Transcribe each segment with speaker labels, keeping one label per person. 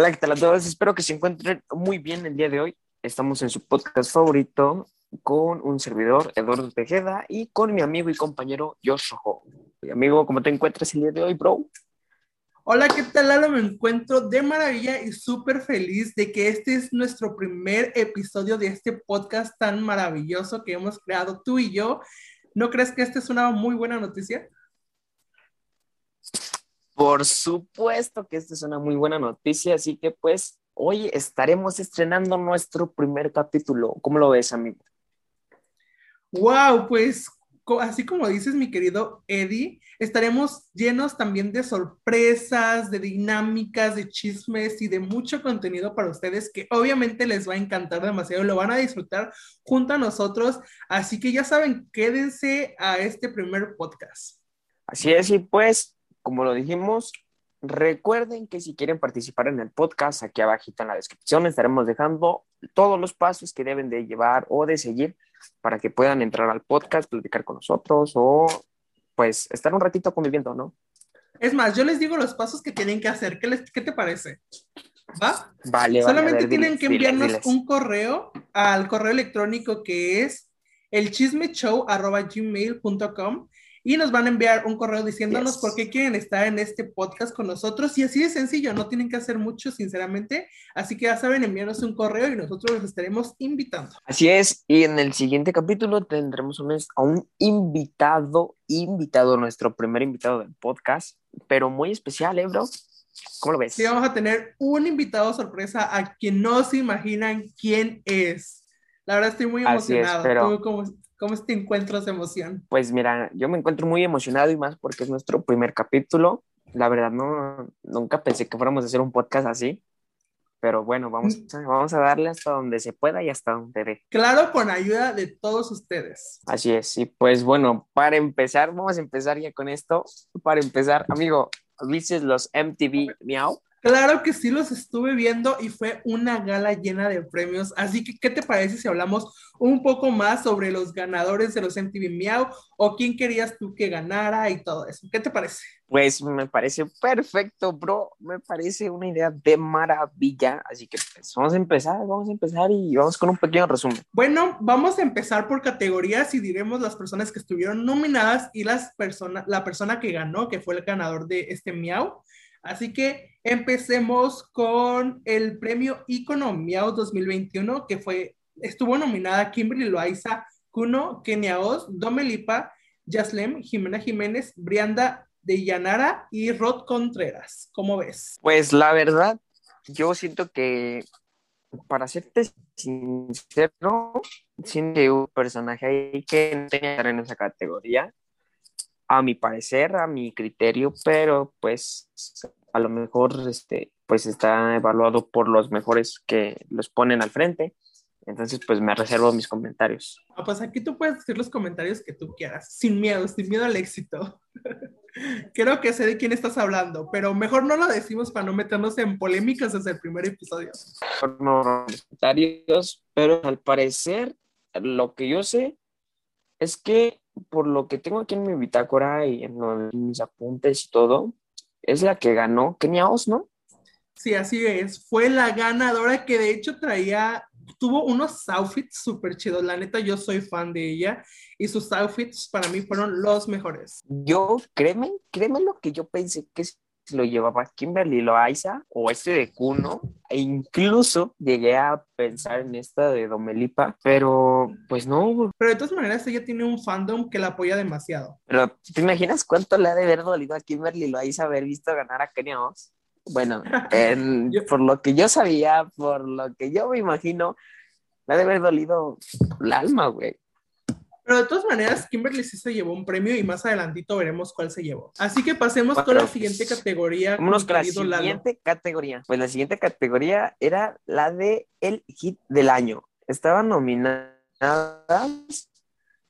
Speaker 1: Hola, ¿qué tal a todos? Espero que se encuentren muy bien el día de hoy. Estamos en su podcast favorito con un servidor, Eduardo Tejeda, y con mi amigo y compañero Josh Rojo. Mi amigo, ¿cómo te encuentras el día de hoy, bro?
Speaker 2: Hola, ¿qué tal, Lalo? Me encuentro de maravilla y súper feliz de que este es nuestro primer episodio de este podcast tan maravilloso que hemos creado tú y yo. ¿No crees que esta es una muy buena noticia?
Speaker 1: Por supuesto que esta es una muy buena noticia, así que pues hoy estaremos estrenando nuestro primer capítulo. ¿Cómo lo ves, amigo?
Speaker 2: Wow, pues así como dices, mi querido Eddie, estaremos llenos también de sorpresas, de dinámicas, de chismes y de mucho contenido para ustedes que obviamente les va a encantar demasiado, lo van a disfrutar junto a nosotros. Así que ya saben, quédense a este primer podcast.
Speaker 1: Así es, y pues como lo dijimos, recuerden que si quieren participar en el podcast, aquí abajito en la descripción estaremos dejando todos los pasos que deben de llevar o de seguir para que puedan entrar al podcast, platicar con nosotros o pues estar un ratito conviviendo, ¿no?
Speaker 2: Es más, yo les digo los pasos que tienen que hacer. ¿Qué, les, qué te parece? ¿Va?
Speaker 1: Vale,
Speaker 2: Solamente
Speaker 1: vale,
Speaker 2: tienen que enviarnos un correo al correo electrónico que es elchismeshow.gmail.com y nos van a enviar un correo diciéndonos por qué quieren estar en este podcast con nosotros. Y así de sencillo, no tienen que hacer mucho, sinceramente. Así que ya saben, envíanos un correo y nosotros los estaremos invitando.
Speaker 1: Así es, y en el siguiente capítulo tendremos un, a un invitado, invitado, nuestro primer invitado del podcast, pero muy especial, ¿eh, bro? ¿Cómo lo ves?
Speaker 2: Sí, vamos a tener un invitado sorpresa a quien no se imaginan quién es. La verdad estoy muy emocionado.
Speaker 1: Es, pero...
Speaker 2: ¿Tú cómo, ¿Cómo te encuentras de emoción?
Speaker 1: Pues mira, yo me encuentro muy emocionado y más porque es nuestro primer capítulo. La verdad, no, nunca pensé que fuéramos a hacer un podcast así. Pero bueno, vamos, mm. vamos a darle hasta donde se pueda y hasta donde dé.
Speaker 2: Claro, con ayuda de todos ustedes.
Speaker 1: Así es, y pues bueno, para empezar, vamos a empezar ya con esto. Para empezar, amigo, ¿viste los MTV Miau?
Speaker 2: Claro que sí los estuve viendo y fue una gala llena de premios. Así que, ¿qué te parece si hablamos un poco más sobre los ganadores de los MTV Miau o quién querías tú que ganara y todo eso? ¿Qué te parece?
Speaker 1: Pues me parece perfecto, bro. Me parece una idea de maravilla. Así que pues, vamos a empezar, vamos a empezar y vamos con un pequeño resumen.
Speaker 2: Bueno, vamos a empezar por categorías y diremos las personas que estuvieron nominadas y las personas, la persona que ganó, que fue el ganador de este Miau. Así que empecemos con el premio Icono Miau 2021, que fue, estuvo nominada Kimberly Loaiza, Kuno, Kenia Oz, Domelipa, Yaslem, Jimena Jiménez, Brianda de Yanara y Rod Contreras. ¿Cómo ves?
Speaker 1: Pues la verdad, yo siento que, para serte sincero, siento que un personaje ahí que no en esa categoría, a mi parecer, a mi criterio, pero pues a lo mejor este, pues está evaluado por los mejores que los ponen al frente. Entonces, pues me reservo mis comentarios.
Speaker 2: Ah, pues aquí tú puedes decir los comentarios que tú quieras, sin miedo, sin miedo al éxito. Creo que sé de quién estás hablando, pero mejor no lo decimos para no meternos en polémicas desde el primer episodio.
Speaker 1: No, comentarios, pero al parecer, lo que yo sé es que por lo que tengo aquí en mi bitácora y en, mis apuntes y todo, es la que ganó Kenia Oz, ¿no?
Speaker 2: Sí, así es. Fue la ganadora que de hecho traía, tuvo unos outfits súper chidos. La neta, yo soy fan de ella y sus outfits para mí fueron los mejores.
Speaker 1: Yo, créeme, créeme lo que yo pensé que lo llevaba Kimberly Loaiza o este de Kuno, e incluso llegué a pensar en esta de Domelipa, pero pues no.
Speaker 2: Pero de todas maneras ella tiene un fandom que la apoya demasiado.
Speaker 1: Pero ¿te imaginas cuánto le ha de haber dolido a Kimberly Loaiza haber visto ganar a Kenia Oz? Bueno, por lo que yo sabía, por lo que yo me imagino, le ha de haber dolido el alma, güey.
Speaker 2: Pero de todas maneras, Kimberly sí se llevó un premio y más adelantito veremos cuál se llevó. Así que pasemos con la siguiente categoría.
Speaker 1: Vámonos con la siguiente categoría. Pues la siguiente categoría era la de el hit del año. Estaban nominadas,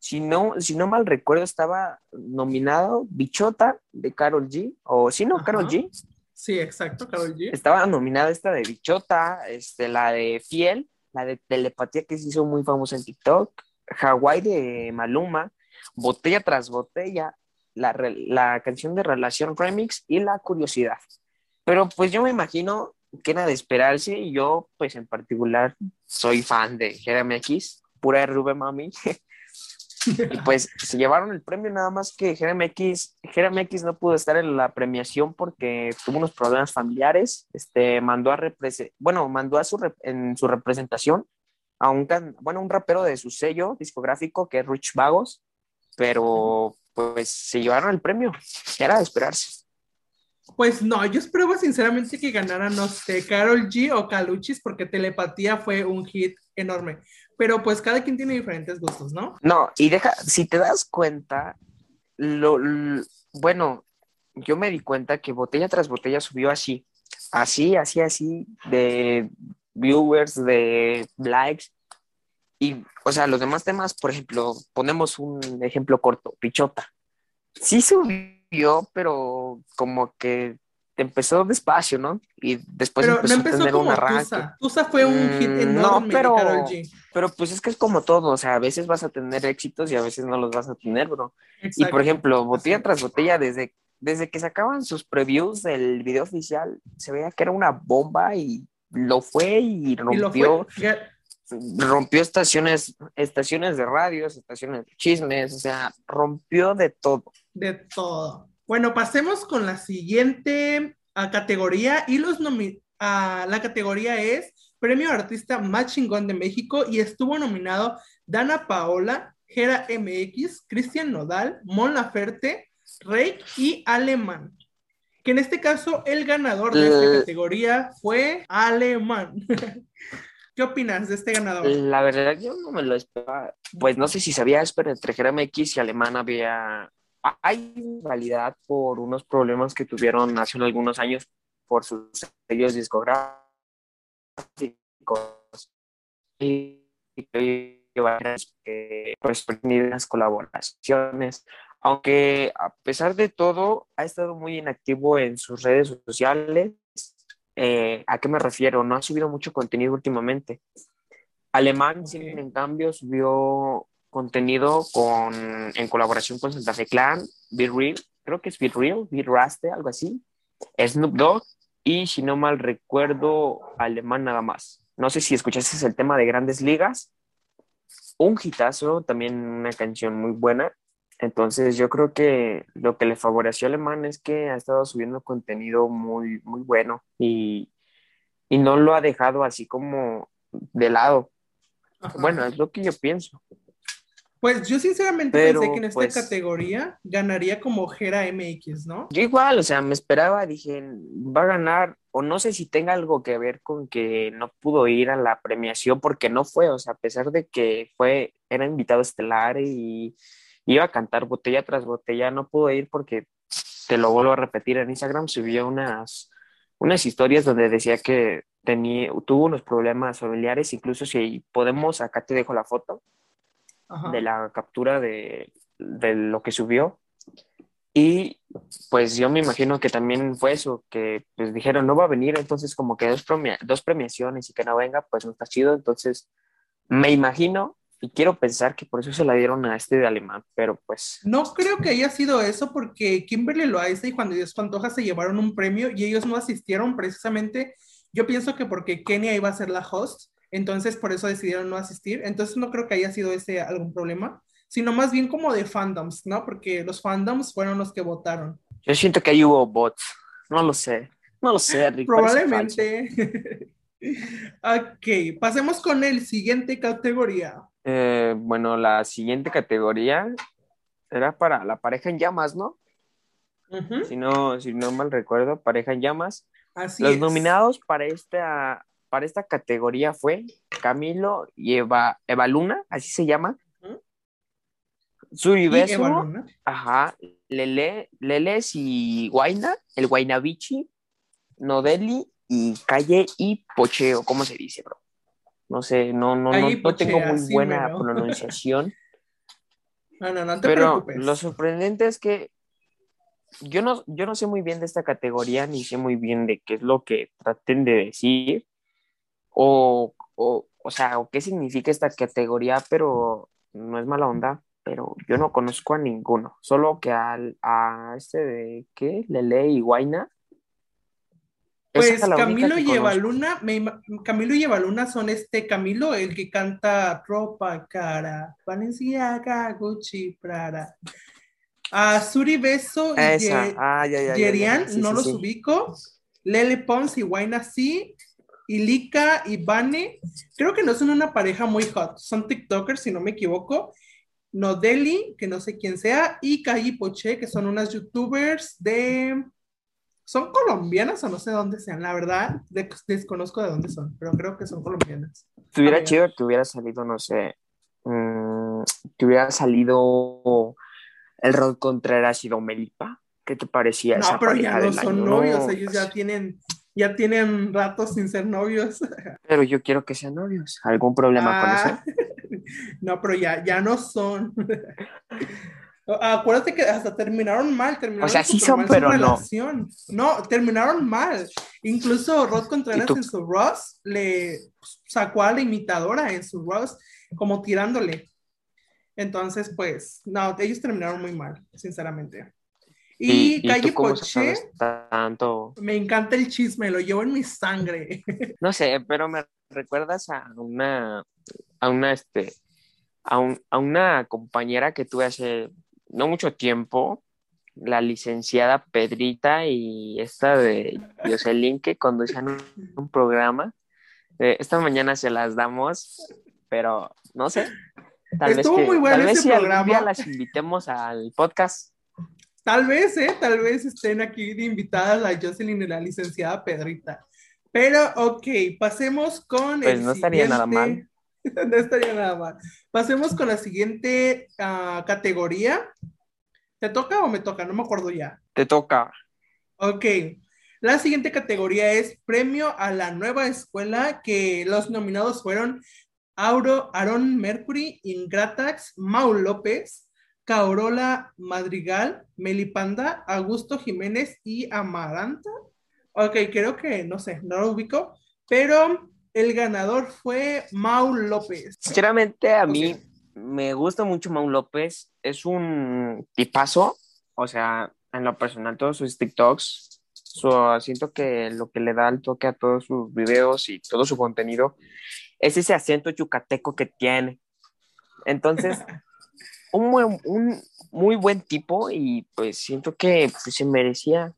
Speaker 1: si no, si no mal recuerdo, estaba nominado Bichota de Carol G. O si no, Carol G.
Speaker 2: Sí, exacto, Carol G.
Speaker 1: Estaba nominada esta de Bichota, este, la de Fiel, la de Telepatía que se hizo muy famosa en TikTok Hawái de Maluma, Botella tras Botella, la, canción de Relación Remix y La Curiosidad. Pero pues yo me imagino que era de esperarse y yo, pues en particular, soy fan de Jeremy X, pura Rubén Mami. y pues se llevaron el premio nada más que Jeremy X, Jeremy X no pudo estar en la premiación porque tuvo unos problemas familiares, este, mandó a bueno, mandó a su en su representación a un, bueno, un rapero de su sello discográfico que es Rich Vagos, pero pues se llevaron el premio, era de esperarse.
Speaker 2: Pues no, yo esperaba sinceramente que ganara, no sé, Carol G o Caluchis, porque Telepatía fue un hit enorme. Pero pues cada quien tiene diferentes gustos, ¿no?
Speaker 1: No, y deja, si te das cuenta, lo, bueno, yo me di cuenta que botella tras botella subió así, así, así, así, de viewers, de likes. Y, o sea, los demás temas, por ejemplo, ponemos un ejemplo corto, Pichota. Sí subió, pero como que empezó despacio, ¿no? Y después empezó, a tener un arranque. Tusa.
Speaker 2: Tusa fue un hit mm, enorme no,
Speaker 1: pero, pero pues es que es como todo, o sea, a veces vas a tener éxitos y a veces no los vas a tener, bro. Y por ejemplo, botella tras botella, desde, desde que sacaban sus previews del video oficial, se veía que era una bomba y lo fue y rompió. rompió estaciones, estaciones de radios, estaciones de chismes, o sea, rompió de todo.
Speaker 2: De todo. Bueno, pasemos con la siguiente categoría y los la categoría es Premio Artista Más Chingón de México y estuvo nominado Dana Paola, Gera MX, Cristian Nodal, Mon Laferte, Rey y Alemán. Que en este caso el ganador de esta eh. categoría fue Alemán. ¿Qué opinas de este ganador?
Speaker 1: La verdad, yo no me lo esperaba. Pues no sé si sabías, pero entre Gera MX y Alemán había hay rivalidad por unos problemas que tuvieron hace algunos años por sus sellos discográficos y pues las colaboraciones aunque a pesar de todo ha estado muy inactivo en sus redes sociales eh, ¿a qué me refiero? no ha subido mucho contenido últimamente Alemán, en cambio, subió contenido con, en colaboración con Santa Fe Clan, Be Real, creo que es Be Real, Be Raste, algo así, Snoop Dogg y si no mal recuerdo, Alemán nada más. No sé si escuchaste el tema de Grandes Ligas, un hitazo, también una canción muy buena. Entonces yo creo que lo que le favoreció a Alemán es que ha estado subiendo contenido muy, muy bueno y, y no lo ha dejado así como de lado. Bueno, es lo que yo pienso.
Speaker 2: Pues yo sinceramente pensé que en esta pues categoría ganaría como Gera MX, ¿no?
Speaker 1: Yo igual, o sea, me esperaba, dije, va a ganar, o no sé si tenga algo que ver con que no pudo ir a la premiación porque no fue, o sea, a pesar de que fue, era invitado estelar y iba a cantar botella tras botella, no pudo ir porque, te lo vuelvo a repetir, en Instagram subió unas, unas historias donde decía que tenía, tuvo unos problemas familiares, incluso si podemos, acá te dejo la foto de la captura de, lo que subió. Y pues yo me imagino que también fue eso, que pues dijeron no va a venir, entonces como que dos, dos premiaciones y que no venga, pues no está chido. Entonces me imagino y quiero pensar que por eso se la dieron a este de alemán, pero pues...
Speaker 2: No creo que haya sido eso porque Kimberly Loaiza y Juan Dios Pantoja se llevaron un premio y ellos no asistieron precisamente. Yo pienso que porque Kenia iba a ser la host entonces por eso decidieron no asistir. Entonces no creo que haya sido ese algún problema, sino más bien como de fandoms, ¿no? Porque los fandoms fueron los que votaron.
Speaker 1: Yo siento que ahí hubo bots, no lo sé, no lo sé, Rick,
Speaker 2: Probablemente. ok, pasemos con el siguiente categoría.
Speaker 1: Eh, bueno, la siguiente categoría era para la pareja en llamas, ¿no? si, no si no mal recuerdo, pareja en llamas. Así Los nominados para esta para esta categoría fue Camilo y Eva, Eva Luna, así se llama. Suri Beso, ajá, Lele, Leles y Guaina, el Guainabichi, Nodeli y Calle y Pocheo, ¿cómo se dice, bro? No sé, no, no, no, tengo muy buena pronunciación.
Speaker 2: no, no, no te
Speaker 1: pero lo sorprendente es que yo no, yo no sé muy bien de esta categoría, ni sé muy bien de qué es lo que traten de decir, o, o, o sea, o qué significa esta categoría, pero no es mala onda, pero yo no conozco a ninguno, solo que al, a este de, ¿qué? Lele y Guaina,
Speaker 2: Pues Camilo y Evaluna, Camilo y Evaluna son este Camilo, el que canta ropa cara, Valenciaga, Gucci, Prada. A Suri Beso y ah, Yerian, no los ubico. Lele Pons y Wayne sí. Y Lika y Bane, creo que no son una pareja muy hot, son TikTokers, si no me equivoco. Nodeli, que no sé quién sea, y Kai Poche, que son unas youtubers de son colombianas o no sé dónde sean, la verdad, desconozco de dónde son, pero creo que son colombianas.
Speaker 1: Estuviera chido que hubiera salido, no sé, mm, que hubiera salido el Rod Contreras y Melipa. ¿Qué te parecía?
Speaker 2: No, pero ya no son novios, ellos ya tienen, ya tienen rato sin ser novios.
Speaker 1: Pero yo quiero que sean novios. ¿Algún problema con eso?
Speaker 2: Ah, no, pero ya, ya no son. Acuérdate que hasta terminaron mal, terminaron
Speaker 1: o sea, sí son, pero no.
Speaker 2: No, terminaron mal. Incluso Rod Contreras en su Ross le sacó a la imitadora en su Ross, como tirándole. Entonces, pues, no, ellos terminaron muy mal, sinceramente. Y, Calle Poche,
Speaker 1: tanto?
Speaker 2: me encanta el chisme, lo llevo en mi sangre.
Speaker 1: No sé, pero me recuerdas a una, a una, este, a, a una compañera que tuve hace no mucho tiempo, la licenciada Pedrita y esta de Jocelyn que conducían un, programa. Eh, esta mañana se las damos, pero no sé.
Speaker 2: Tal Estuvo vez que, muy bueno tal vez si programa.
Speaker 1: las invitemos al podcast.
Speaker 2: Tal vez, ¿eh? Tal vez estén aquí de invitadas la Jocelyn y la licenciada Pedrita. Pero, ok, pasemos con
Speaker 1: pues no estaría nada mal.
Speaker 2: no estaría nada mal. Pasemos con la siguiente ah, categoría. ¿Te toca o me toca? No me acuerdo ya.
Speaker 1: Te toca.
Speaker 2: Ok. La siguiente categoría es premio a la nueva escuela, que los nominados fueron Auro, Aaron Mercury, Ingratax, Mau López, Caorola Madrigal, Melipanda, Augusto Jiménez y Amaranta. Ok, creo que, no sé, no lo ubico, pero el ganador fue Mau López.
Speaker 1: Sinceramente, a mí me gusta mucho Mau López. Es un tipazo. O sea, en lo personal, todos sus TikToks. siento que lo que le da el toque a todos sus videos y todo su contenido es ese acento yucateco que tiene. Entonces, un, muy, un muy buen tipo y pues siento que pues, se merecía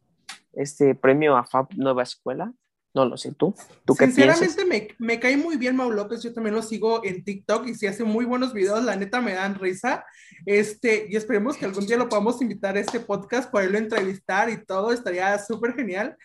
Speaker 1: este premio a FAB Nueva Escuela. No lo sé, ¿tú? ¿Tú qué
Speaker 2: Sinceramente me, me, cae muy bien Mau López, yo también lo sigo en TikTok y si hace muy buenos videos, la neta me dan risa. Este, y esperemos que algún día lo podamos invitar a este podcast, poderlo entrevistar y todo, estaría súper genial.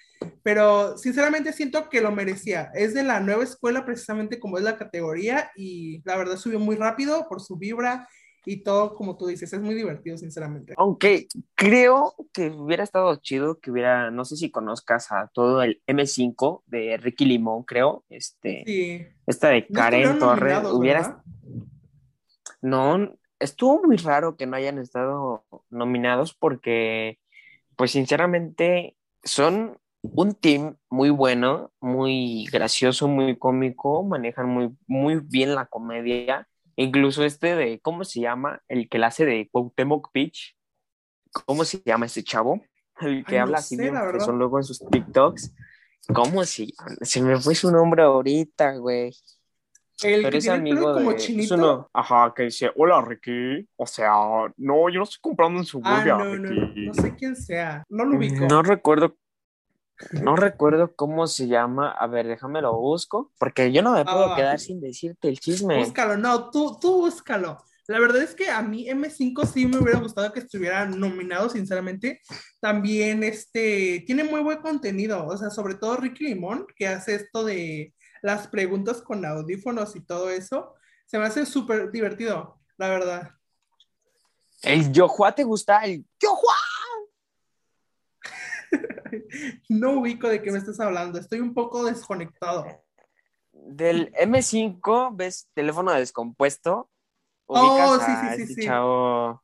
Speaker 2: Pero sinceramente siento que lo merecía. Es de la nueva escuela precisamente como es la categoría y la verdad subió muy rápido por su vibra y todo, como tú dices, es muy divertido, sinceramente.
Speaker 1: Aunque creo que hubiera estado chido que hubiera, no sé si conozcas a todo el M5 de Ricky Limón, creo, este, sí. esta de Karen Torres, hubiera... No, estuvo muy raro que no hayan estado nominados porque, pues sinceramente, son un team muy bueno, muy gracioso, muy cómico, manejan muy, muy bien la comedia Incluso este de, ¿cómo se llama? El que la hace de Cuauhtémoc Peach. ¿Cómo se llama ese chavo? El que habla así bien, que son luego en sus TikToks. ¿Cómo se llama? Se me fue su nombre ahorita, güey.
Speaker 2: El Pero que es amigo como de chinito.
Speaker 1: Uno, ajá, que dice, hola Ricky. O sea, no, yo no estoy comprando en su
Speaker 2: ah, no, no, no, sé quién sea. No lo ubico.
Speaker 1: No recuerdo no recuerdo cómo se llama. A ver, déjame lo busco, porque yo no me puedo ah. quedar sin decirte el chisme.
Speaker 2: Búscalo, no, tú, tú búscalo. La verdad es que a mí M5 sí me hubiera gustado que estuviera nominado, sinceramente. También este, tiene muy buen contenido, o sea, sobre todo Ricky Limón, que hace esto de las preguntas con audífonos y todo eso. Se me hace súper divertido, la verdad.
Speaker 1: ¿El Yohua te gusta? ¿El Yohua?
Speaker 2: no ubico de qué me estás hablando, estoy un poco desconectado.
Speaker 1: Del M5, ¿ves teléfono descompuesto?
Speaker 2: oh, sí, sí,
Speaker 1: este
Speaker 2: sí,
Speaker 1: chavo.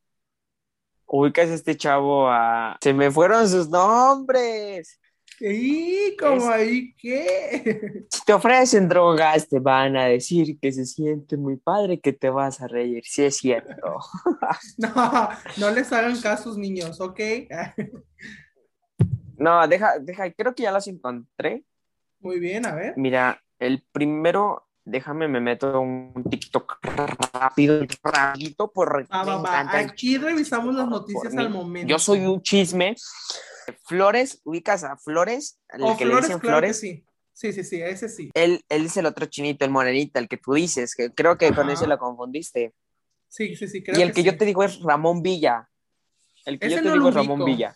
Speaker 1: Ubicas a este chavo a. Se me fueron sus nombres.
Speaker 2: ¿Y cómo ahí qué?
Speaker 1: Si te ofrecen drogas, te van a decir que se siente muy padre, que te vas a reír. Sí, es cierto.
Speaker 2: no, no les hagan casos, niños, ¿ok?
Speaker 1: No, deja, deja, creo que ya las encontré.
Speaker 2: Muy bien, a ver.
Speaker 1: Mira, el primero, déjame, me meto un TikTok rápido, rapidito, por
Speaker 2: Va, va, va. Aquí revisamos las noticias al momento.
Speaker 1: Yo soy un chisme. Flores, ubicas a Flores, el
Speaker 2: O
Speaker 1: que le
Speaker 2: Flores,
Speaker 1: dicen
Speaker 2: claro que
Speaker 1: Flores.
Speaker 2: sí. Sí, sí, sí, ese sí.
Speaker 1: Él, él es el otro chinito, el morenito, el que tú dices, que creo que con ese lo confundiste.
Speaker 2: Sí, sí, sí, creo
Speaker 1: y el que, yo
Speaker 2: sí.
Speaker 1: te digo es Ramón Villa. El que
Speaker 2: Ese
Speaker 1: yo te
Speaker 2: no
Speaker 1: digo es Ramón. Villa.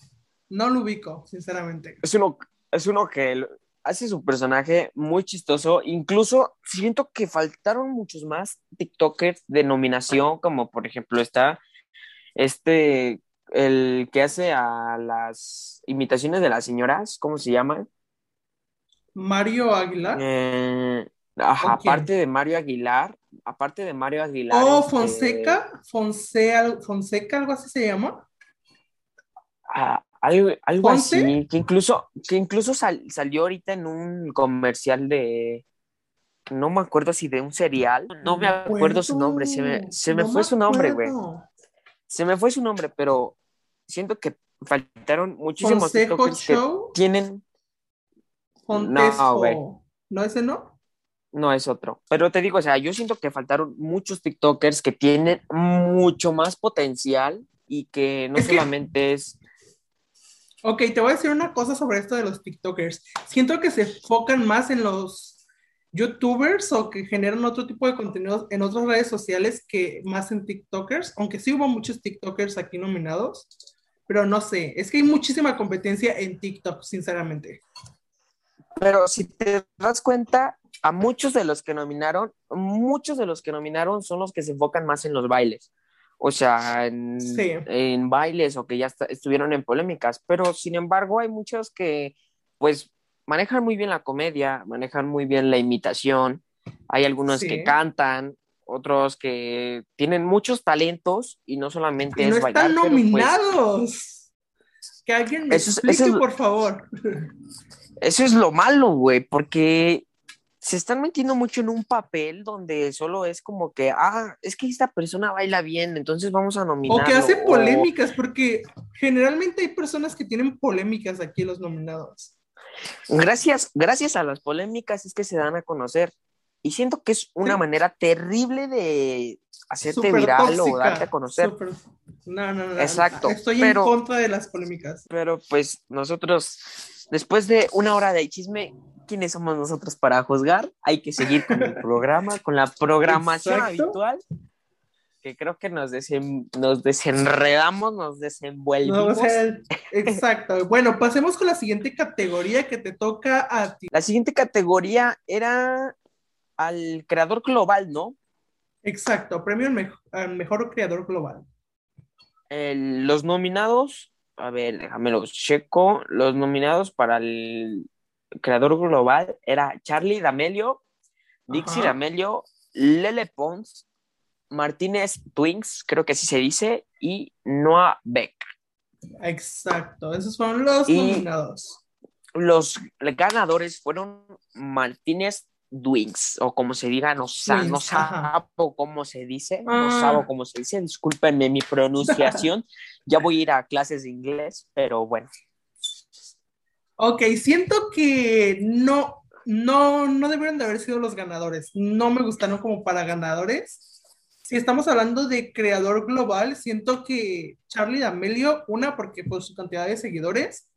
Speaker 2: No lo ubico, sinceramente.
Speaker 1: Es uno, es uno que hace su personaje muy chistoso. Incluso siento que faltaron muchos más TikTokers de nominación, como por ejemplo está este, el que hace a las imitaciones de las señoras, ¿cómo se llama?
Speaker 2: Mario Aguilar.
Speaker 1: Eh, aparte de Mario Aguilar, aparte de Mario Aguilar.
Speaker 2: Oh,
Speaker 1: este,
Speaker 2: Fonseca, Fonse, al- Fonseca, algo así se llama.
Speaker 1: ah, algo algo
Speaker 2: ¿Ponce?
Speaker 1: así, que incluso, que incluso sal- salió ahorita en un comercial de, no me acuerdo si de un cereal, no me acuerdo su nombre, se me, se me
Speaker 2: No
Speaker 1: fue su nombre, güey, se me fue su nombre, pero siento que faltaron muchísimos TikTokers que
Speaker 2: Show,
Speaker 1: tienen,
Speaker 2: Contesco.
Speaker 1: güey.
Speaker 2: No, ese no.
Speaker 1: no es otro, pero te digo, o sea, yo siento que faltaron muchos TikTokers que tienen mucho más potencial y que no
Speaker 2: Es que-
Speaker 1: solamente es
Speaker 2: Ok, te voy a decir una cosa sobre esto de los TikTokers. Siento que se enfocan más en los YouTubers o que generan otro tipo de contenidos en otras redes sociales que más en TikTokers, aunque sí hubo muchos TikTokers aquí nominados, pero no sé, es que hay muchísima competencia en TikTok, sinceramente.
Speaker 1: Pero si te das cuenta, a muchos de los que nominaron, muchos de los que nominaron son los que se enfocan más en los bailes. O sea, en,
Speaker 2: Sí.
Speaker 1: en bailes o que ya está- estuvieron en polémicas. Pero sin embargo, hay muchos que, pues, manejan muy bien la comedia, manejan muy bien la imitación. Hay algunos
Speaker 2: Sí.
Speaker 1: que cantan, otros que tienen muchos talentos y no solamente
Speaker 2: Y no
Speaker 1: es bailar.
Speaker 2: están
Speaker 1: pues,
Speaker 2: nominados. Que alguien me
Speaker 1: Eso es-
Speaker 2: explique,
Speaker 1: eso es-
Speaker 2: por favor.
Speaker 1: Eso es lo malo, güey, porque se están metiendo mucho en un papel donde solo es como que, ah, es que esta persona baila bien, entonces vamos a
Speaker 2: O
Speaker 1: nominarlo.
Speaker 2: que hace
Speaker 1: o-
Speaker 2: polémicas, porque generalmente hay personas que tienen polémicas aquí los nominados.
Speaker 1: Gracias, gracias a las polémicas es que se dan a conocer. Y siento que es una
Speaker 2: Sí.
Speaker 1: manera terrible de hacerte
Speaker 2: Súper
Speaker 1: viral o
Speaker 2: tóxica,
Speaker 1: darte a conocer.
Speaker 2: súper- No, no, no.
Speaker 1: Exacto,
Speaker 2: Estoy
Speaker 1: pero-
Speaker 2: en contra de las polémicas.
Speaker 1: Pero pues nosotros, después de una hora de chisme, ¿quiénes somos nosotros para juzgar? Hay que seguir con el programa, con la programación
Speaker 2: Exacto.
Speaker 1: habitual, que creo que nos, desen- nos desenredamos, nos
Speaker 2: No,
Speaker 1: desenvuelvimos.
Speaker 2: o sea, exacto. Bueno, pasemos con la siguiente categoría que te toca a ti.
Speaker 1: La siguiente categoría era al creador global, ¿no?
Speaker 2: Exacto, premio al, mejo- al mejor creador global.
Speaker 1: El- los nominados, a ver, déjame los checo. Los nominados para el creador global era Charlie D'Amelio, Dixie
Speaker 2: Ajá.
Speaker 1: D'Amelio, Lele Pons, Martínez Twins, creo que así se dice, y Noah Beck.
Speaker 2: Exacto, esos fueron los
Speaker 1: Y-
Speaker 2: nominados.
Speaker 1: Los ganadores fueron Martínez Twins, o como se diga, no, sa- no sabo cómo se dice, no
Speaker 2: Ah.
Speaker 1: sabo cómo se dice, discúlpenme mi pronunciación, ya voy a ir a clases de inglés, pero bueno.
Speaker 2: Ok, siento que no, no, no debieron de haber sido los ganadores. No me gustaron como para ganadores. Si estamos hablando de creador global, siento que Charlie D'Amelio, una porque por su cantidad de seguidores,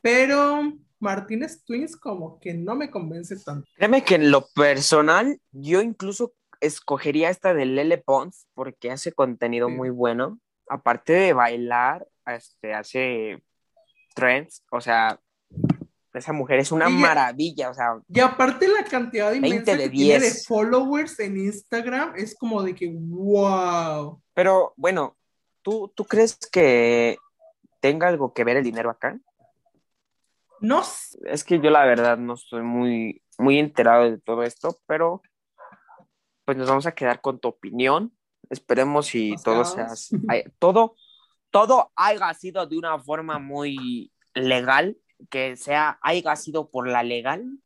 Speaker 2: pero Martínez Twins como que no me convence tanto.
Speaker 1: Créeme que en lo personal, yo incluso escogería esta de Lele Pons porque hace contenido
Speaker 2: Sí.
Speaker 1: muy bueno. Aparte de bailar, este, hace trends, o sea, esa mujer es una maravilla, o sea,
Speaker 2: Y aparte la cantidad
Speaker 1: 20
Speaker 2: inmensa
Speaker 1: de
Speaker 2: que tiene de
Speaker 1: 10.
Speaker 2: followers en Instagram es como de que wow.
Speaker 1: pero bueno, ¿tú, ¿tú crees que tenga algo que ver el dinero acá?
Speaker 2: No.
Speaker 1: Es que yo la verdad no estoy muy, muy enterado de todo esto, pero pues nos vamos a quedar con tu opinión. Esperemos si
Speaker 2: Nos
Speaker 1: todo sea, todo, todo haya sido de una forma muy legal, que sea, haya sido por la legal.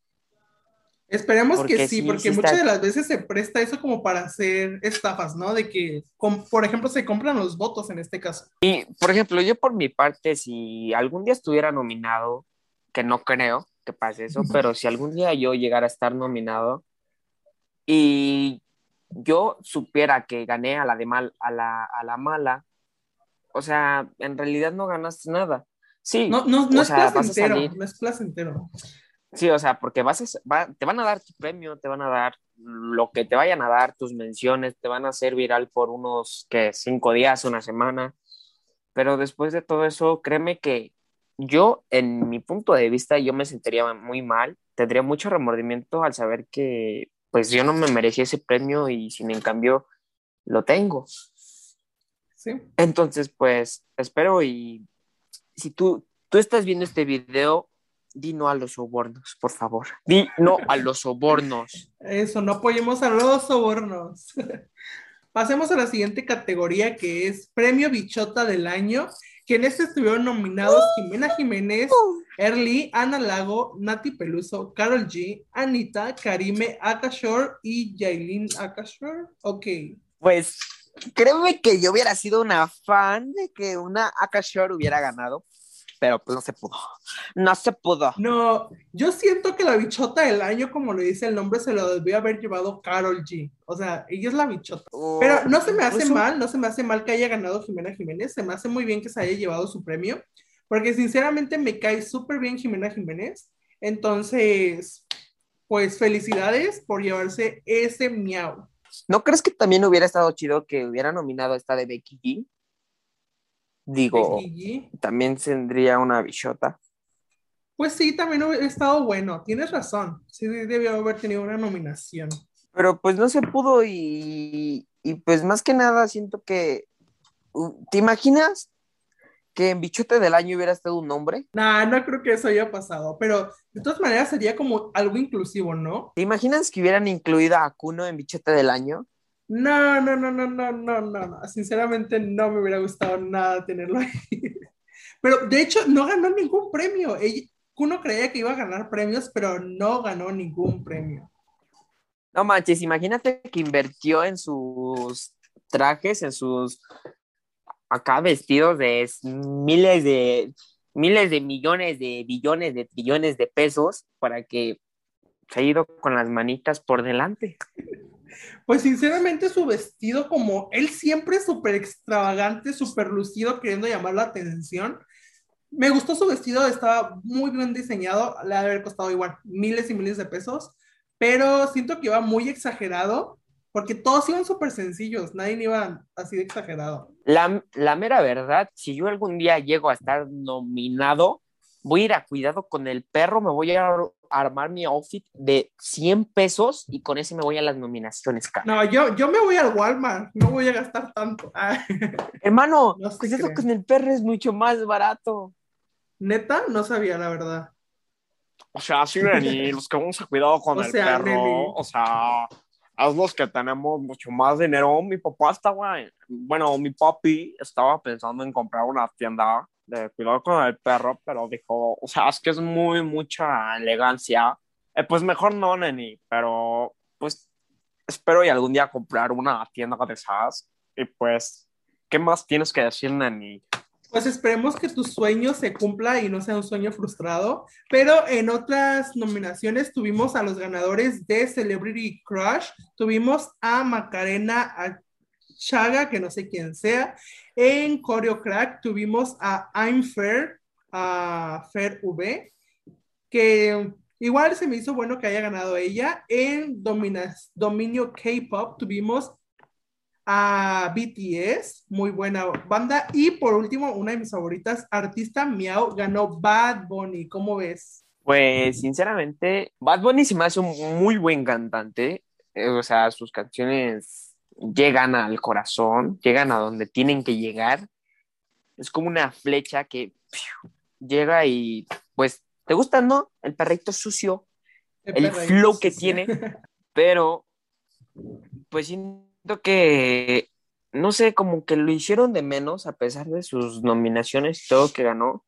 Speaker 2: Esperemos
Speaker 1: Porque
Speaker 2: que sí, porque
Speaker 1: sí
Speaker 2: muchas de las veces se presta eso como para hacer estafas, ¿no? De que, por ejemplo, se compran los votos en este caso.
Speaker 1: Y, por ejemplo, yo por mi parte, si algún día estuviera nominado, que no creo, que pase eso, pero si algún día yo llegara a estar nominado y yo supiera que gané a la de mal, a la, a la mala, o sea, en realidad no ganaste nada. Sí,
Speaker 2: No, no, es
Speaker 1: sea,
Speaker 2: placentero,
Speaker 1: salir-
Speaker 2: no es placentero.
Speaker 1: Sí, o sea, porque vas a- va- te van a dar tu premio, te van a dar lo que te vayan a dar, tus menciones, te van a hacer viral por unos, que cinco días, una semana. Pero después de todo eso, créeme que yo, en mi punto de vista, yo me sentiría muy mal, tendría mucho remordimiento al saber que, pues, yo no me merecía ese premio y sin en cambio lo tengo.
Speaker 2: Sí.
Speaker 1: Entonces, pues, espero y si tú, tú estás viendo este video, di no a los sobornos, por favor. Di no a los sobornos.
Speaker 2: Eso, no apoyemos a los sobornos. Pasemos a la siguiente categoría que es Premio Bichota del Año, que en este estuvieron nominados Jimena Jiménez, Erly, Ana Lago, Nati Peluso, Carol G, Anita, Karime Akashore y Yailin Akashore. Ok.
Speaker 1: Pues, créeme que yo hubiera sido una fan de que una Akashore hubiera ganado, pero pues no se pudo. No se pudo.
Speaker 2: No, yo siento que la bichota del año, como lo dice el nombre, se lo debió haber llevado Carol G. O sea, ella es la bichota. Pero no se me hace
Speaker 1: Pues, un-
Speaker 2: mal, no se me hace mal que haya ganado Jimena Jiménez, se me hace muy bien que se haya llevado su premio, porque sinceramente me cae súper bien Jimena Jiménez. Entonces, pues felicidades por llevarse ese miau.
Speaker 1: ¿No crees que también hubiera estado chido que hubiera nominado a esta de Becky G? Digo,
Speaker 2: Becky G.
Speaker 1: también tendría una bichota.
Speaker 2: Pues sí, también hubiera estado bueno, tienes razón, sí debió haber tenido una nominación.
Speaker 1: Pero pues no se pudo y, y pues más que nada siento que... ¿Te imaginas que en Bichote del Año hubiera estado un hombre?
Speaker 2: Nah, no creo que eso haya pasado, pero de todas maneras sería como algo inclusivo, ¿no?
Speaker 1: ¿Te imaginas que hubieran incluido a Kuno en Bichote del Año?
Speaker 2: No, no, no, no, no, no, no, no. Sinceramente no me hubiera gustado nada tenerlo ahí. Pero de hecho no ganó ningún premio. Ella, uno creía que iba a ganar premios, pero no ganó ningún premio.
Speaker 1: No manches, imagínate que invirtió en sus trajes, en sus acá vestidos de miles de miles de millones de billones de trillones de pesos para que se ha ido con las manitas por delante.
Speaker 2: Pues sinceramente su vestido, como él siempre súper extravagante, súper lucido, queriendo llamar la atención. Me gustó su vestido, estaba muy bien diseñado, le ha haber costado igual miles y miles de pesos, pero siento que iba muy exagerado, porque todos iban súper sencillos, nadie iba así de exagerado.
Speaker 1: La, la mera verdad, si yo algún día llego a estar nominado, voy a ir a cuidado con el perro, me voy a ar- armar mi outfit de 100 pesos y con ese me voy a las nominaciones, cara.
Speaker 2: No, yo, yo me voy al Walmart, no voy a gastar tanto. Ah,
Speaker 1: Hermano,
Speaker 2: No se
Speaker 1: pues con el perro es mucho más barato.
Speaker 2: Neta, no sabía la verdad.
Speaker 3: O sea, sí, Neni, los que vamos a cuidado con
Speaker 2: O
Speaker 3: el
Speaker 2: sea,
Speaker 3: perro. O sea, es los que tenemos mucho más dinero. Mi papá estaba, en- bueno, mi papi estaba pensando en comprar una tienda de cuidado con el perro, pero dijo, o sea, es que es muy, mucha elegancia. Eh, pues mejor no, Neni, pero pues espero y algún día comprar una tienda de esas. Y pues, ¿qué más tienes que decir, Neni?
Speaker 2: Pues esperemos que tu sueño se cumpla y no sea un sueño frustrado. Pero en otras nominaciones tuvimos a los ganadores de Celebrity Crush. Tuvimos a Macarena Chaga, que no sé quién sea. En Choreo Crack tuvimos a I'm Fair, a Fair V, que igual se me hizo bueno que haya ganado ella. En Dominas- Dominio K-Pop tuvimos a BTS, muy buena banda. Y por último, una de mis favoritas, artista Miau, ganó Bad Bunny. ¿Cómo ves?
Speaker 1: Pues sinceramente, Bad Bunny se me hace un muy buen cantante. Eh, O sea, sus canciones llegan al corazón, llegan a donde tienen que llegar. Es como una flecha que ¡piu! llega y pues, ¿te gusta, no? El perrito sucio, el flow que tiene, pero pues siento que, no sé, como que lo hicieron de menos a pesar de sus nominaciones y todo que ganó.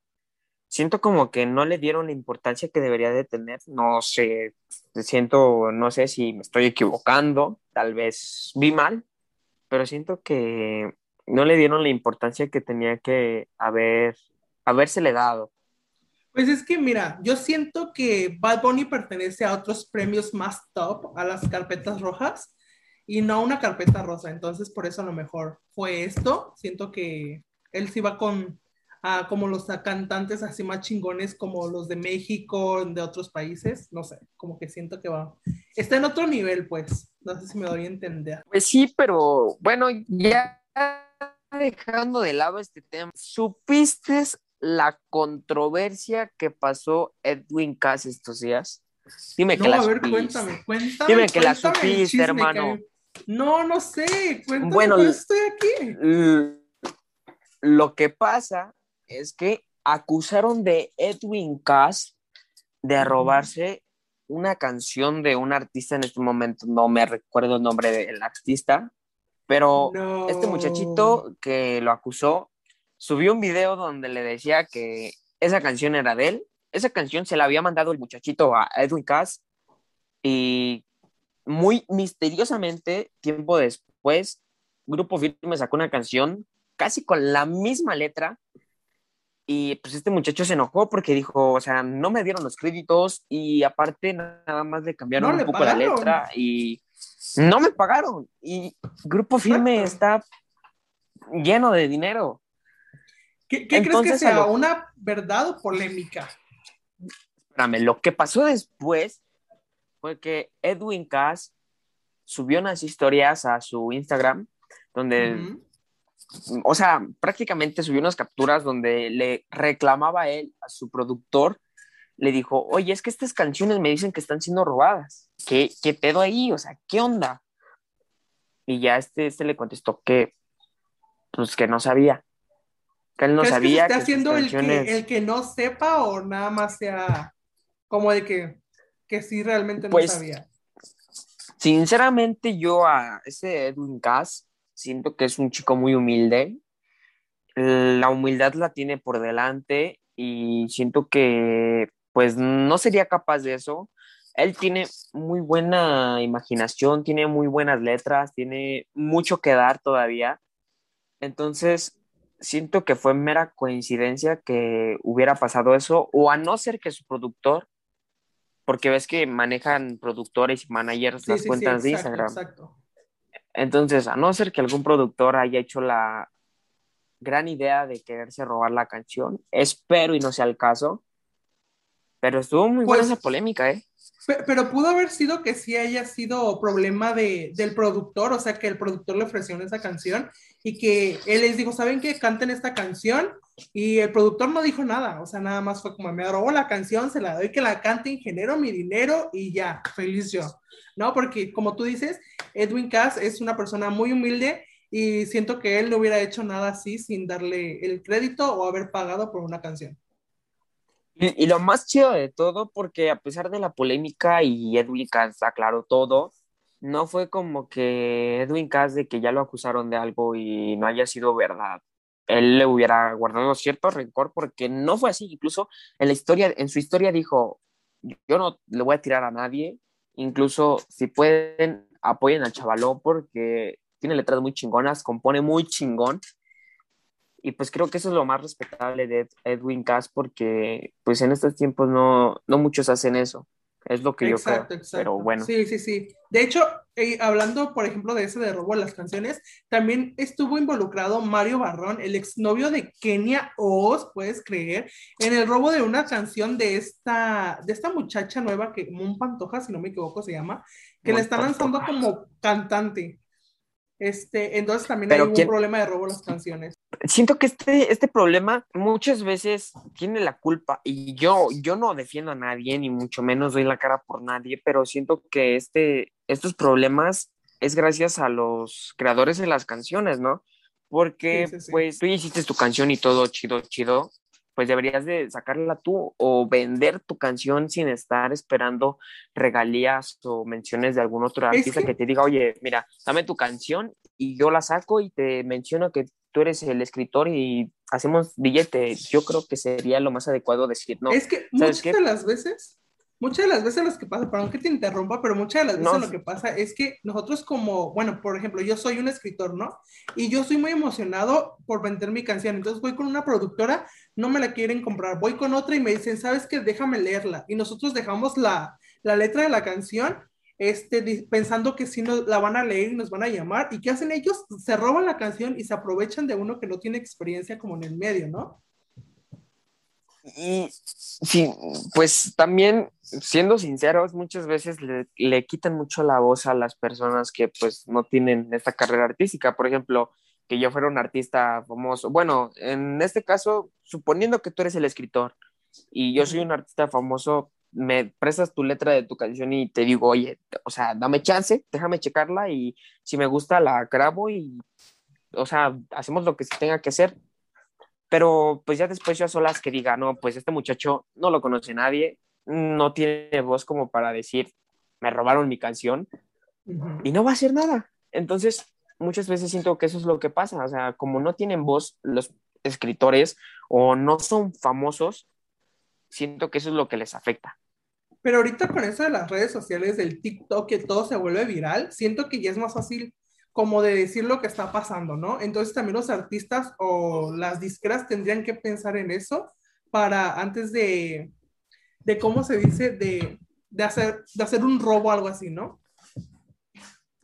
Speaker 1: Siento como que no le dieron la importancia que debería de tener. No sé, siento, no sé si me estoy equivocando, tal vez vi mal, pero siento que no le dieron la importancia que tenía que haber, habérsele dado.
Speaker 2: Pues es que mira, yo siento que Bad Bunny pertenece a otros premios más top, a las carpetas rojas, y no a una carpeta rosa. Entonces, por eso a lo mejor fue esto. Siento que él sí va con a, como los cantantes así más chingones como los de México, de otros países. No sé, como que siento que va. Está en otro nivel, pues. No sé si me doy a entender.
Speaker 1: Pues sí, pero bueno, ya dejando de lado este tema, ¿supiste la controversia que pasó Edwin Cass estos días? Dime que
Speaker 2: no,
Speaker 1: la
Speaker 2: a ver,
Speaker 1: supiste.
Speaker 2: cuéntame, cuéntame.
Speaker 1: Dime que la
Speaker 2: cuéntame
Speaker 1: supiste, hermano.
Speaker 2: que- No, no sé, cuéntame,
Speaker 1: Bueno,
Speaker 2: por eso estoy aquí.
Speaker 1: Lo que pasa es que acusaron de Edwin Cass de robarse una canción de un artista en este momento, no me recuerdo el nombre del artista, pero
Speaker 2: No.
Speaker 1: este muchachito que lo acusó subió un video donde le decía que esa canción era de él. Esa canción se la había mandado el muchachito a Edwin Cass y muy misteriosamente, tiempo después, Grupo Firme sacó una canción casi con la misma letra y pues este muchacho se enojó porque dijo, o sea, no me dieron los créditos y aparte nada más le cambiaron
Speaker 2: No
Speaker 1: un
Speaker 2: le
Speaker 1: poco la letra y no me pagaron y Grupo Firme está lleno de dinero.
Speaker 2: ¿Qué, qué crees que
Speaker 1: Entonces,
Speaker 2: sea?
Speaker 1: lo-
Speaker 2: ¿Una verdad o polémica?
Speaker 1: Espérame, lo que pasó después fue que Edwin Cass subió unas historias a su Instagram donde, o sea, prácticamente subió unas capturas donde le reclamaba a él, a su productor, le dijo, oye, es que estas canciones me dicen que están siendo robadas. ¿Qué, qué pedo ahí? O sea, ¿qué onda? Y ya este, este le contestó que, pues que no sabía. Que él no
Speaker 2: ¿Crees
Speaker 1: sabía
Speaker 2: que se
Speaker 1: que
Speaker 2: esté
Speaker 1: sus
Speaker 2: haciendo el
Speaker 1: canciones...
Speaker 2: que, el que no sepa o nada más sea como de que, que sí realmente no
Speaker 1: Pues,
Speaker 2: sabía?
Speaker 1: Sinceramente, yo a ese Edwin Cass siento que es un chico muy humilde. La humildad la tiene por delante y siento que pues no sería capaz de eso. Él tiene muy buena imaginación, tiene muy buenas letras, tiene mucho que dar todavía. Entonces, siento que fue mera coincidencia que hubiera pasado eso, o a no ser que su productor, porque ves que manejan productores y managers
Speaker 2: Sí,
Speaker 1: las
Speaker 2: sí, sí,
Speaker 1: cuentas de Instagram.
Speaker 2: exacto.
Speaker 1: Entonces, a no ser que algún productor haya hecho la gran idea de quererse robar la canción, espero y no sea el caso, pero estuvo muy buena
Speaker 2: Pues-
Speaker 1: esa polémica, ¿eh?
Speaker 2: Pe- Pero pudo haber sido que sí haya sido problema de, del productor, o sea, que el productor le ofreció esa canción y que él les dijo, ¿saben qué? Canten esta canción y el productor no dijo nada, o sea, nada más fue como, me robó la canción, se la doy que la canten, genero mi dinero y ya, feliz yo, ¿no? Porque como tú dices, Edwin Cass es una persona muy humilde y siento que él no hubiera hecho nada así sin darle el crédito o haber pagado por una canción.
Speaker 1: Y, lo más chido de todo, porque a pesar de la polémica y Edwin Cass aclaró todo, no fue como que Edwin Cass de que ya lo acusaron de algo y no haya sido verdad. Él le hubiera guardado cierto rencor porque no fue así. Incluso en la historia, en su historia dijo, yo no le voy a tirar a nadie. Incluso si pueden, apoyen al chavalón porque tiene letras muy chingonas, compone muy chingón. Y pues creo que eso es lo más respetable de Ed- Edwin Cass porque pues en estos tiempos no, no muchos hacen eso. Es lo que yo creo.
Speaker 2: exacto.
Speaker 1: Pero bueno.
Speaker 2: Sí, sí, sí. De hecho, eh, hablando, por ejemplo, de ese de robo de las canciones, también estuvo involucrado Mario Barrón, el exnovio de Kenia Oz, puedes creer, en el robo de una canción de esta, de esta muchacha nueva que, Mon Pantoja, si no me equivoco, se llama, que
Speaker 1: Mon
Speaker 2: la está lanzando como cantante. Este, entonces también
Speaker 1: Pero
Speaker 2: hay un
Speaker 1: ¿quién-
Speaker 2: problema de robo de las canciones.
Speaker 1: Siento que este, este problema muchas veces tiene la culpa y yo, yo no defiendo a nadie ni mucho menos doy la cara por nadie, pero siento que este, estos problemas es gracias a los creadores de las canciones, ¿no? Porque
Speaker 2: Sí, sí, sí.
Speaker 1: pues tú hiciste tu canción y todo chido, chido, pues deberías de sacarla tú o vender tu canción sin estar esperando regalías o menciones de algún otro artista
Speaker 2: que-
Speaker 1: que te diga, oye, mira, dame tu canción y yo la saco y te menciono que tú eres el escritor y hacemos billete. Yo creo que sería lo más adecuado decir, no,
Speaker 2: es que
Speaker 1: ¿sabes
Speaker 2: muchas de las veces muchas de las veces lo que pasa, perdón que te interrumpa, pero muchas de las veces
Speaker 3: No.
Speaker 2: lo que pasa es que nosotros como, bueno, por ejemplo, yo soy un escritor, ¿no? Y yo estoy muy emocionado por vender mi canción, entonces voy con una productora, no me la quieren comprar, voy con otra y me dicen, ¿sabes qué? Déjame leerla. Y nosotros dejamos la, la letra de la canción. Este, pensando que sí nos la van a leer y nos van a llamar, ¿y qué hacen ellos? Se roban la canción y se aprovechan de uno que no tiene experiencia como en el medio, ¿no?
Speaker 1: Y sí, pues también, siendo sinceros, muchas veces le, le quitan mucho la voz a las personas que pues no tienen esta carrera artística. Por ejemplo, que yo fuera un artista famoso. Bueno, en este caso, suponiendo que tú eres el escritor y yo soy un artista famoso, me prestas tu letra de tu canción y te digo, oye, o sea, dame chance, déjame checarla y si me gusta la grabo y, o sea, hacemos lo que se tenga que hacer pero pues ya después yo a solas que diga, no, pues este muchacho no lo conoce nadie, no tiene voz como para decir, me robaron mi canción y no va a hacer nada. Entonces, muchas veces siento que eso es lo que pasa, o sea, como no tienen voz los escritores o no son famosos, siento que eso es lo que les afecta.
Speaker 2: Pero ahorita con eso de las redes sociales, del TikTok, que todo se vuelve viral, siento que ya es más fácil como de decir lo que está pasando, ¿no? Entonces también los artistas o las disqueras tendrían que pensar en eso para antes de, de ¿cómo se dice? De, de hacer, de hacer un robo o algo así, ¿no?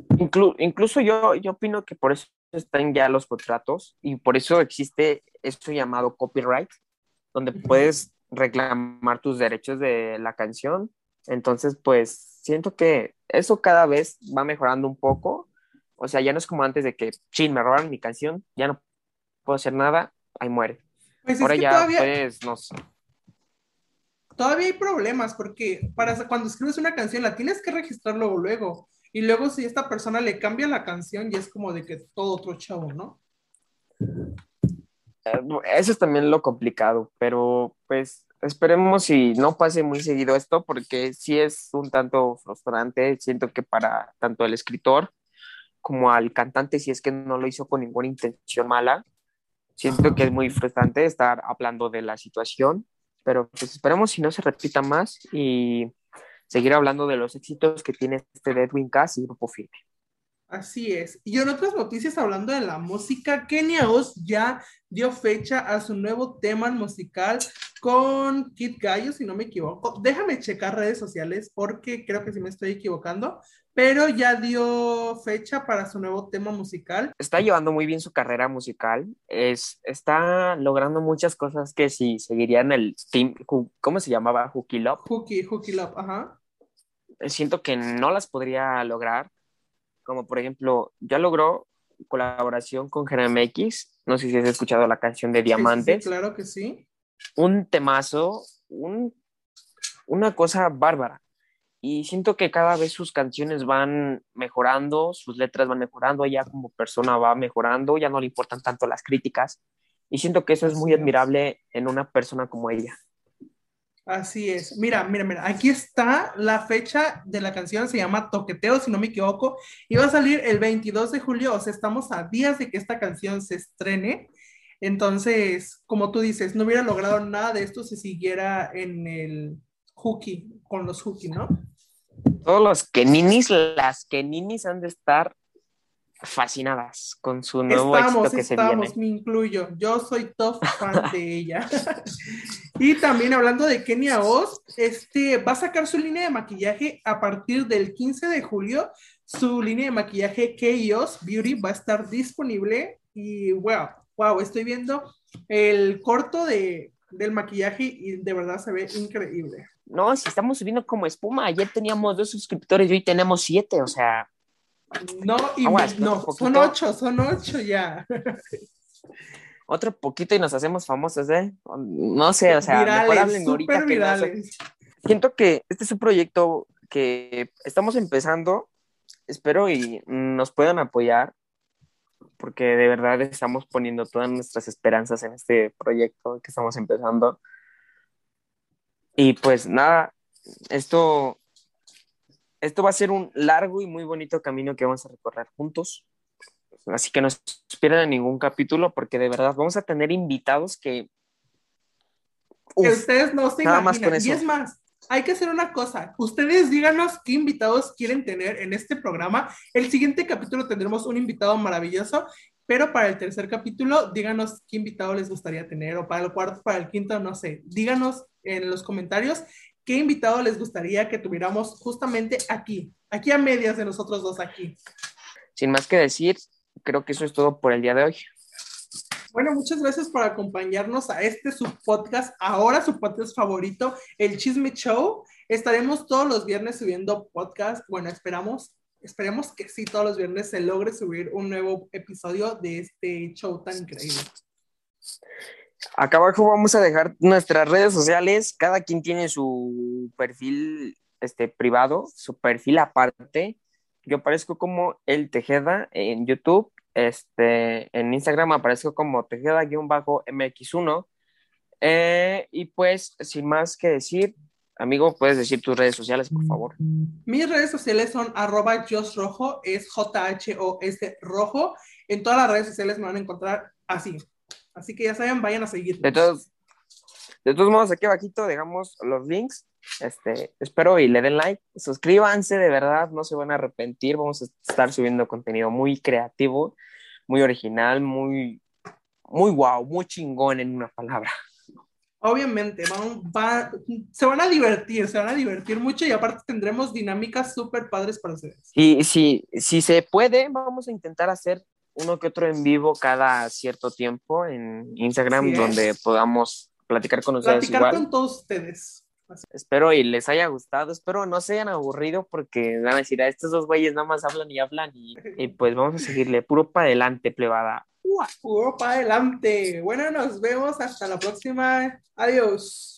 Speaker 1: Inclu- incluso yo, yo opino que por eso están ya los contratos y por eso existe esto llamado copyright, donde puedes reclamar tus derechos de la canción. Entonces, pues siento que eso cada vez va mejorando un poco. O sea, ya no es como antes de que, chin, me robaron mi canción, ya no puedo hacer nada, ahí muere.
Speaker 2: Pues es
Speaker 1: Ahora
Speaker 2: que
Speaker 1: ya
Speaker 2: todavía,
Speaker 1: puedes, no sé.
Speaker 2: todavía hay problemas porque para cuando escribes una canción la tienes que registrar luego, luego. Y luego si esta persona le cambia la canción y es como de que todo otro chavo, ¿no?
Speaker 1: Eh, Eso es también lo complicado, pero pues esperemos si no pase muy seguido esto, porque sí es un tanto frustrante. Siento que para tanto el escritor como al cantante, si es que no lo hizo con ninguna intención mala, siento que es muy frustrante estar hablando de la situación, pero pues esperemos si no se repita más y seguir hablando de los éxitos que tiene este Deadwing Cast y Grupo Firme.
Speaker 2: Así es. Y en otras noticias, hablando de la música, Kenia Oz ya dio fecha a su nuevo tema musical con Kid Gallo, si no me equivoco. Déjame checar redes sociales porque creo que sí me estoy equivocando, pero ya dio fecha para su nuevo tema musical.
Speaker 1: Está llevando muy bien su carrera musical, es, está logrando muchas cosas que si seguirían el team, ¿cómo se llamaba? Hooky Love.
Speaker 2: Hooky, Hooky Love, ajá.
Speaker 1: Siento que no las podría lograr, como por ejemplo, ya logró colaboración con Jeremy X, no sé si has escuchado la canción de
Speaker 2: Sí, sí, sí,
Speaker 1: Diamantes,
Speaker 2: claro que sí.
Speaker 1: un temazo, un, una cosa bárbara. Y siento que cada vez sus canciones van mejorando, sus letras van mejorando, ella como persona va mejorando, ya no le importan tanto las críticas. Y siento que eso es muy admirable en una persona como ella.
Speaker 2: Así es. Mira, mira, mira. Aquí está la fecha de la canción. Se llama Toqueteo, si no me equivoco. Y va a salir el 22 de julio. O sea, estamos a días de que esta canción se estrene. Entonces, como tú dices, no hubiera logrado nada de esto si siguiera en el hooky, con los hooky, ¿no?
Speaker 1: Todos los Keninis, las Keninis han de estar fascinadas con su nuevo
Speaker 2: Estamos,
Speaker 1: éxito que se
Speaker 2: estamos,
Speaker 1: viene.
Speaker 2: me incluyo. Yo soy top fan de ella. y también hablando de Kenia Oz, este va a sacar su línea de maquillaje a partir del 15 de julio. Su línea de maquillaje Chaos Beauty va a estar disponible y wow, wow, estoy viendo el corto de, del maquillaje y de verdad se ve increíble.
Speaker 1: No, si estamos subiendo como espuma, ayer teníamos dos suscriptores y hoy tenemos siete, o sea,
Speaker 2: No, y
Speaker 1: Aguas,
Speaker 2: no, son ocho, son ocho ya.
Speaker 1: otro poquito y nos hacemos famosos, ¿eh? No sé, o sea, mejor
Speaker 2: virales,
Speaker 1: háblenme ahorita
Speaker 2: súper
Speaker 1: que no sé. Siento que este es un proyecto que estamos empezando, espero y nos puedan apoyar, porque de verdad estamos poniendo todas nuestras esperanzas en este proyecto que estamos empezando. Y pues nada, esto, esto va a ser un largo y muy bonito camino que vamos a recorrer juntos. Así que no se pierdan ningún capítulo porque de verdad vamos a tener invitados que...
Speaker 2: que
Speaker 1: Uf,
Speaker 2: ustedes no se
Speaker 1: nada más con
Speaker 2: Y
Speaker 1: eso.
Speaker 2: es más, hay que hacer una cosa. Ustedes díganos qué invitados quieren tener en este programa. El siguiente capítulo tendremos un invitado maravilloso, pero para el tercer capítulo, díganos qué invitado les gustaría tener, o para el cuarto, para el quinto, no sé. Díganos en los comentarios qué invitado les gustaría que tuviéramos justamente aquí, aquí a medias de nosotros dos aquí.
Speaker 1: Sin más que decir, creo que eso es todo por el día de hoy.
Speaker 2: Bueno, muchas gracias por acompañarnos a este su podcast, ahora su podcast favorito, el Chisme Show. Estaremos todos los viernes subiendo podcast. Bueno, esperamos, esperemos que sí, todos los viernes se logre subir un nuevo episodio de este show tan increíble.
Speaker 1: Acá abajo vamos a dejar nuestras redes sociales. Cada quien tiene su perfil este, privado, su perfil aparte. Yo aparezco como el Tejeda en YouTube este, en Instagram aparezco como Tejeda-MX1. Eh, y pues, sin más que decir, amigo, puedes decir tus redes sociales, por favor.
Speaker 2: Mis redes sociales son arroba Rojo, es J-H-O-S Rojo. En todas las redes sociales me van a encontrar así. Así que ya saben, vayan a seguir.
Speaker 1: De todos, de todos modos, aquí abajito dejamos los links. Este, espero y le den like, suscríbanse, de verdad, no se van a arrepentir. Vamos a estar subiendo contenido muy creativo muy original, muy, muy guau, muy chingón en una palabra.
Speaker 2: Obviamente, se van a divertir, se van a divertir mucho y aparte tendremos dinámicas súper padres para ustedes.
Speaker 1: Y si, si se puede, vamos a intentar hacer uno que otro en vivo cada cierto tiempo en Instagram donde podamos platicar con ustedes.
Speaker 2: Platicar con todos ustedes.
Speaker 1: Espero y les haya gustado, espero no se hayan aburrido porque van a decir, a estos dos güeyes nada más hablan y hablan y, y pues vamos a seguirle, puro para adelante, plebada.
Speaker 2: Puro para adelante. Bueno, nos vemos hasta la próxima. Adiós.